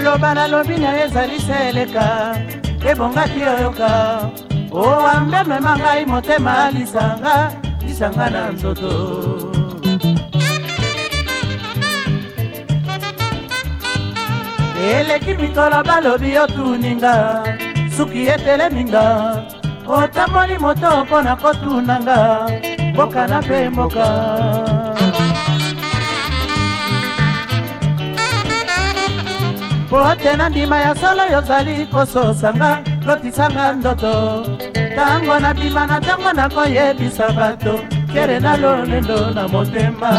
baloba nalobi na ezali se eleka ebongaki oyoka owa mbemema ngai motema lisanga lisanga na nzoto eleki mikolo balobi otuninga suki eteleminga otamoli moto mpo na kotunanga mboka na mpe mboka po te na ndima ya solo yozali kososanga lotisanga ndoto ntango nabima na ntango nakoyebisa bato kere na lolendo na motema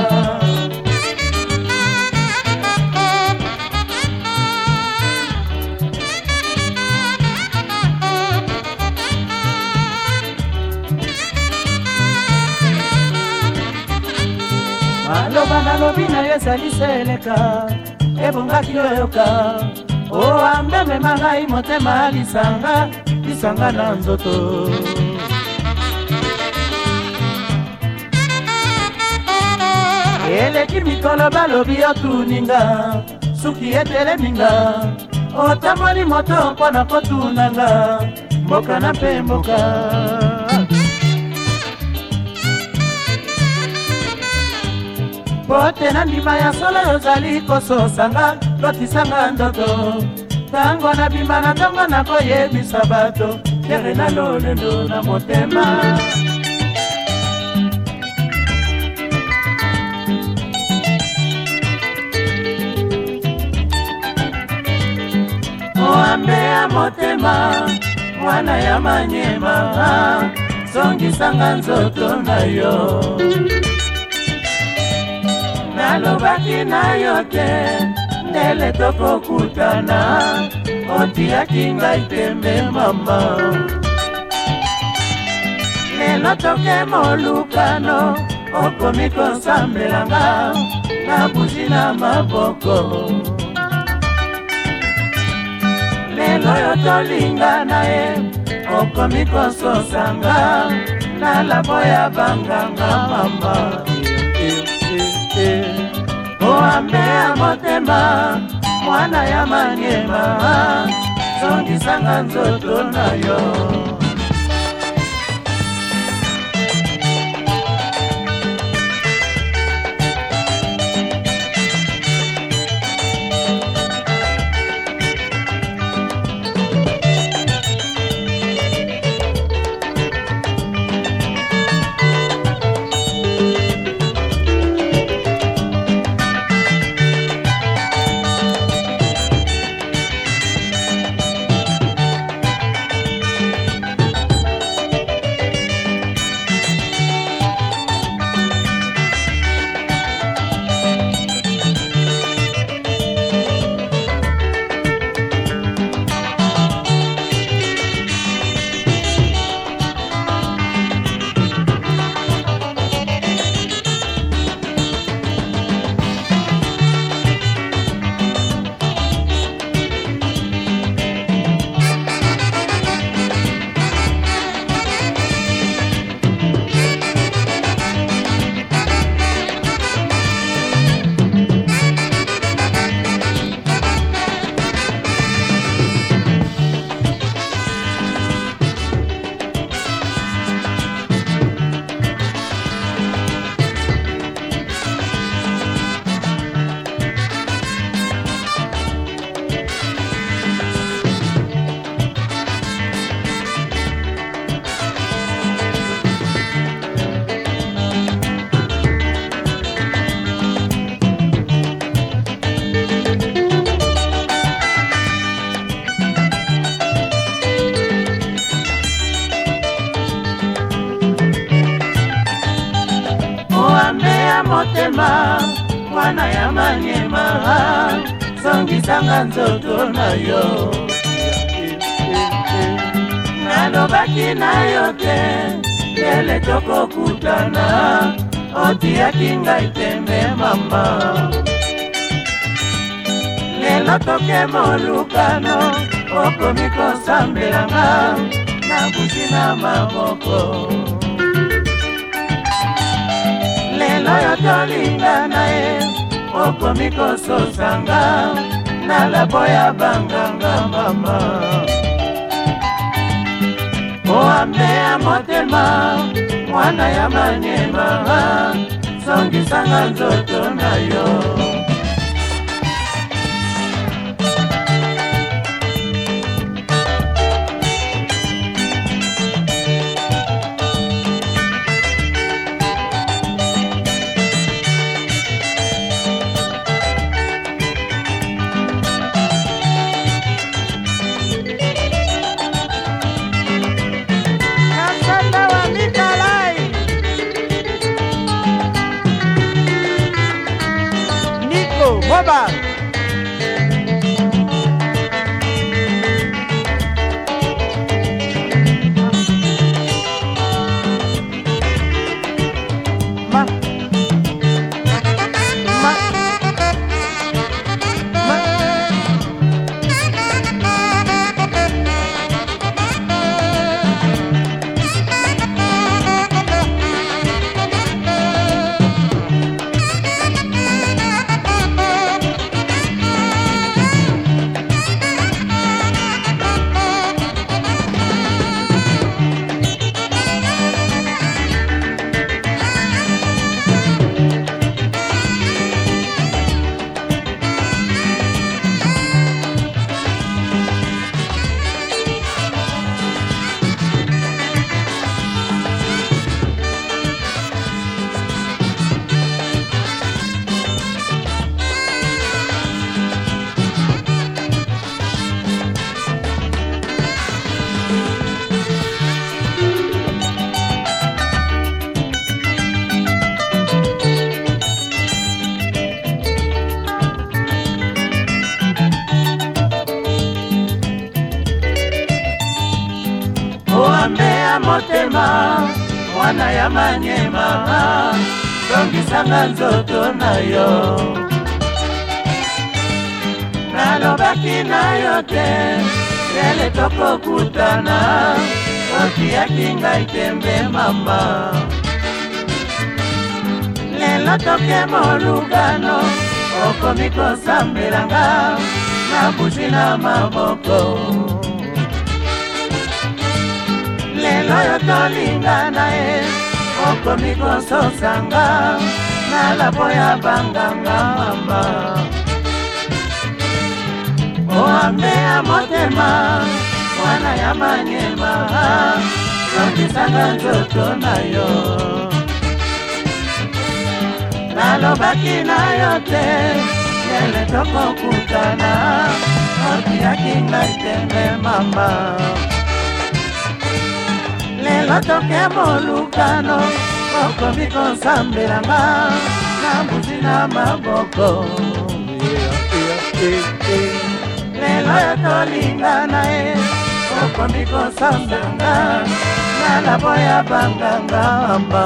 maloba nalobi na yo ezali seleka ebongaki oyoka o ambemema ngai motema lisanga lisanga na nzoto eleki mikolo balobi otuninga suki eteleminga otamoli moto mpo na kotunanga mboka na mpe mboka mbote na ndima ya solo yozali kososanga lotisanga ndoto ntango nabima na ntango nakoyebisa bato tere na lolendo na motema moambe ya motema mwana ya manyema zongisanga nzoto na yo nalobaki na yo te ndele tokokutana otiaki ngai tembe mama lelo toke molukano okomi kosambelanga na buzi na maboko lelo oyo tolingana ye okomi kososanga na labo ya banganga mama yeah, yeah, yeah. Eh, eh. oambe ya motema mwana ya manyema zongisanga nzoto na yo opesaki ngai tembe mama lelo toke molukano okomi kosambelanga nabusi na maboko lelo yo tolingana ye okomi kososanga na labo ya banganga mama oame ya motema mwana ya manyema zongisanga nzoto na yo osanga nzoto na yo nalobaki na yo te lele tokokutana otiaki ngai tembe mamba lelo toke molugano okomi kosambelanga na bushi na maboko lelo yo tolingana ye okomi kososanga na labo ya banganga mama oambe ya motema mwana ya manyema zondisanga nzoto na yo nalobaki na yo te lele tokokutana otiaki ngai tembe mama lelo toke molukano okomi kosambelanga na mbuzi na maboko lelo yo tolingana ye okomi kosambelanga na labo ya bangangamba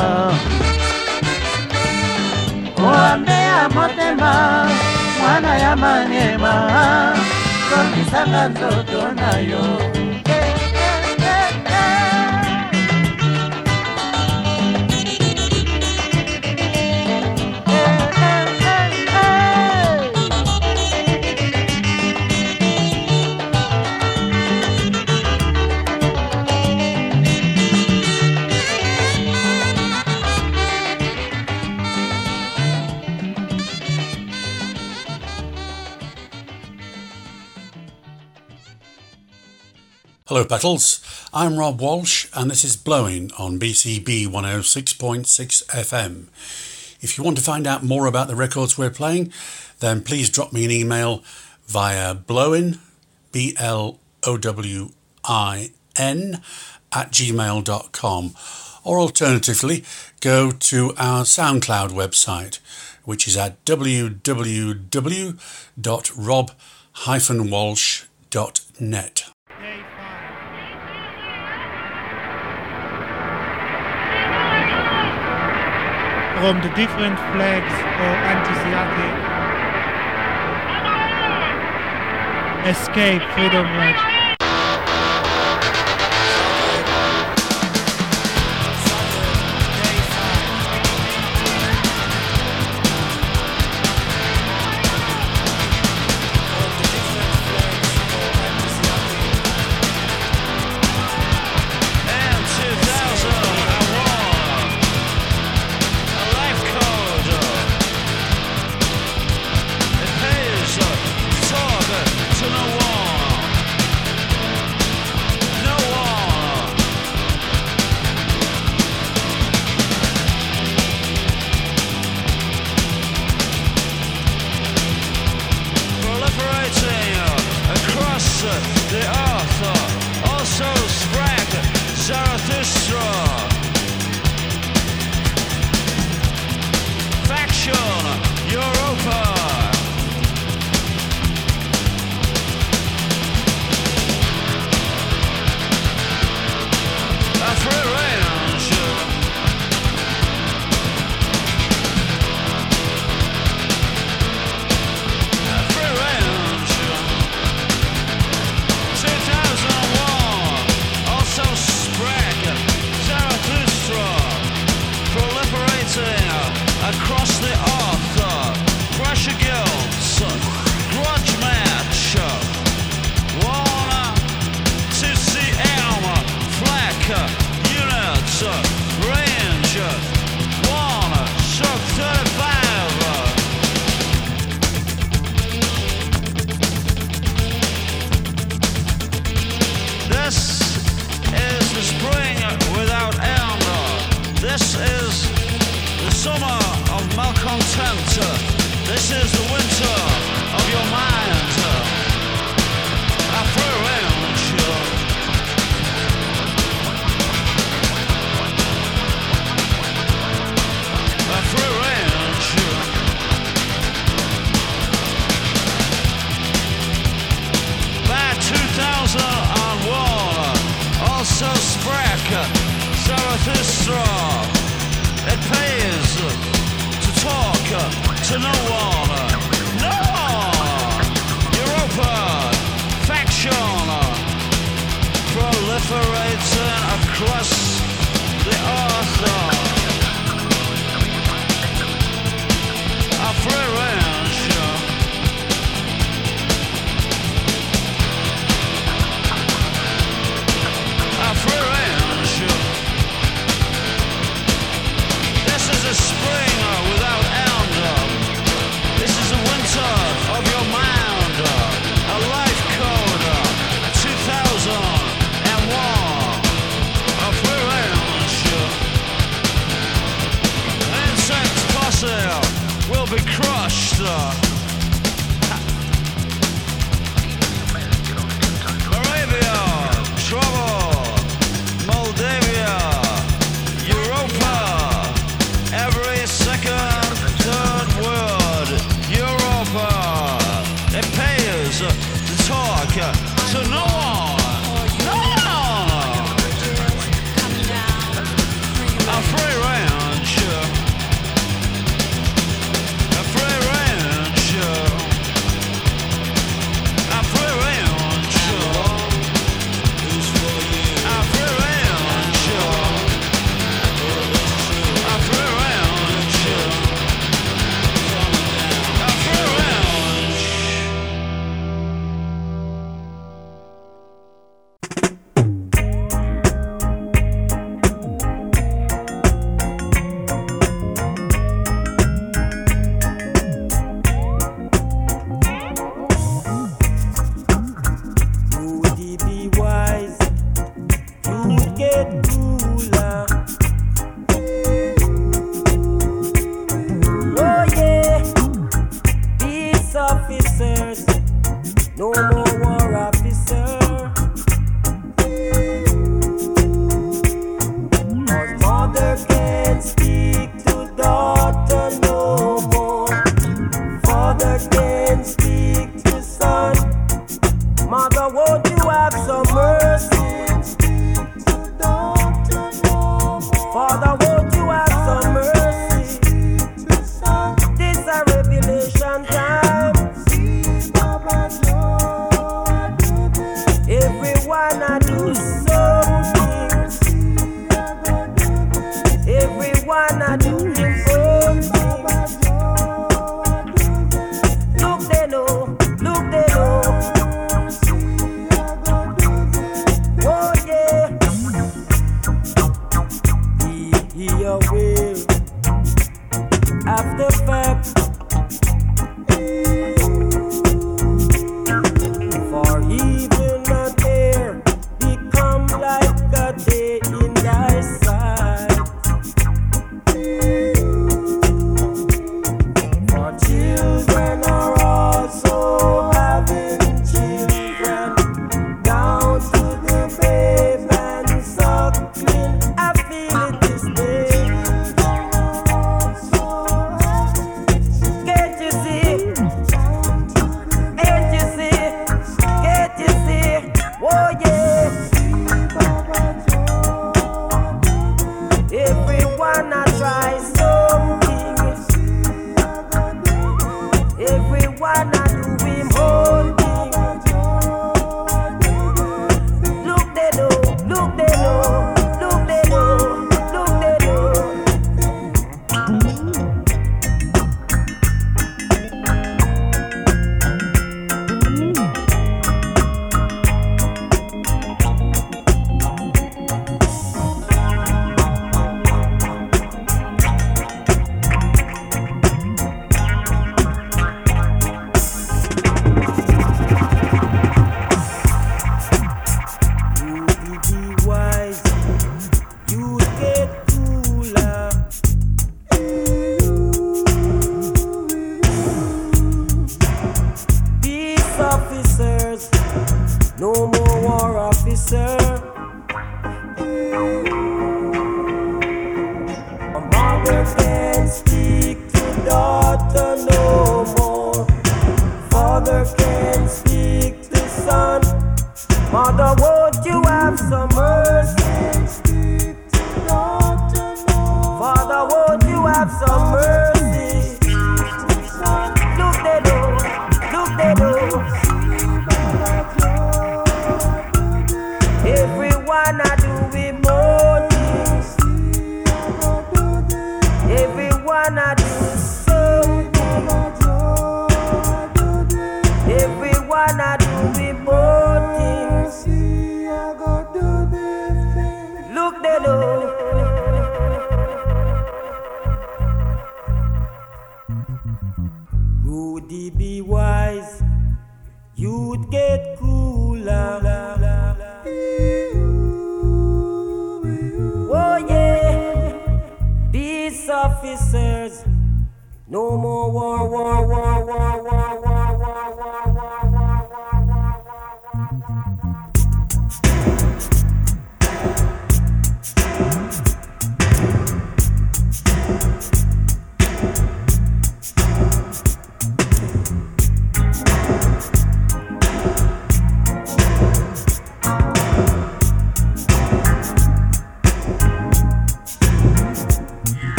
owambe ya motema mwana ya maniema tokisanga nzoto na yo Hello, Petals. I'm Rob Walsh, and this is Blowing on BCB 106.6 FM. If you want to find out more about the records we're playing, then please drop me an email via blowin, B L O W I N, at gmail.com. Or alternatively, go to our SoundCloud website, which is at www.rob-walsh.net. from the different flags or anti-Asiatic escape freedom march.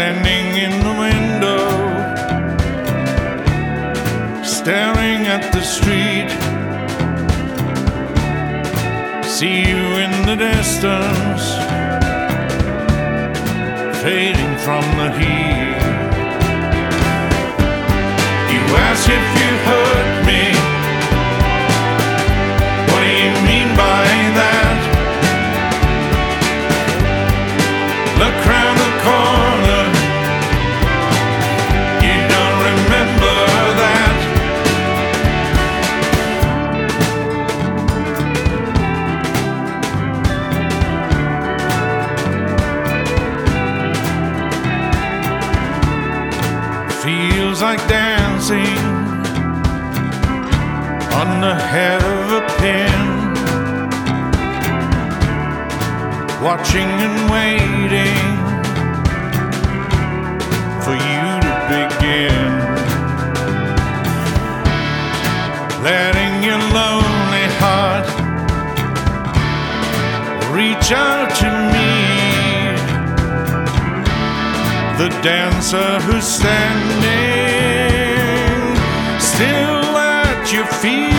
standing in the window, staring at the street. See you in the distance, fading from the heat. You ask if you hurt me. The head of a pin, Watching and waiting for you to begin. Letting your lonely heart reach out to me. The dancer who's standing still at your feet.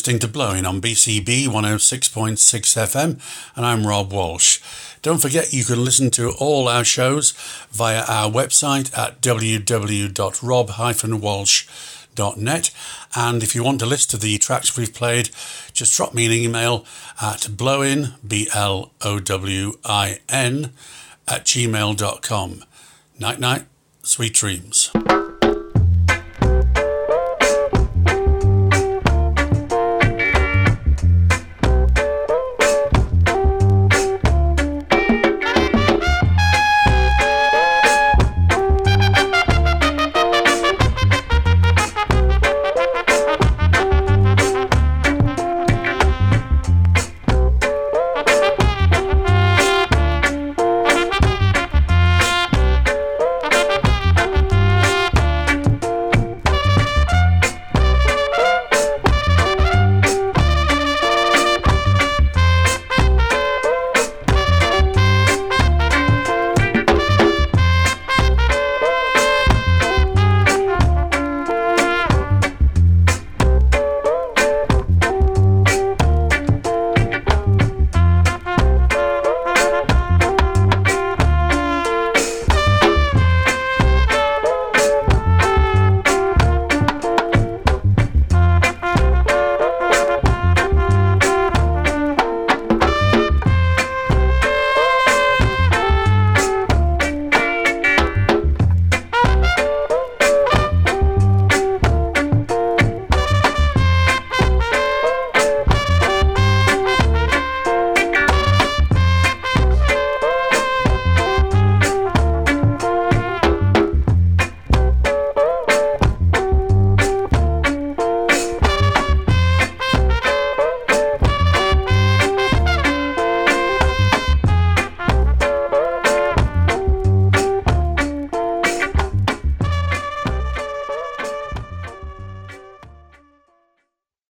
listening to Blowing on BCB 106.6 FM, and I'm Rob Walsh. Don't forget you can listen to all our shows via our website at www.rob-walsh.net. And if you want to list of the tracks we've played, just drop me an email at blowin, B L O W I N, at gmail.com. Night night, sweet dreams.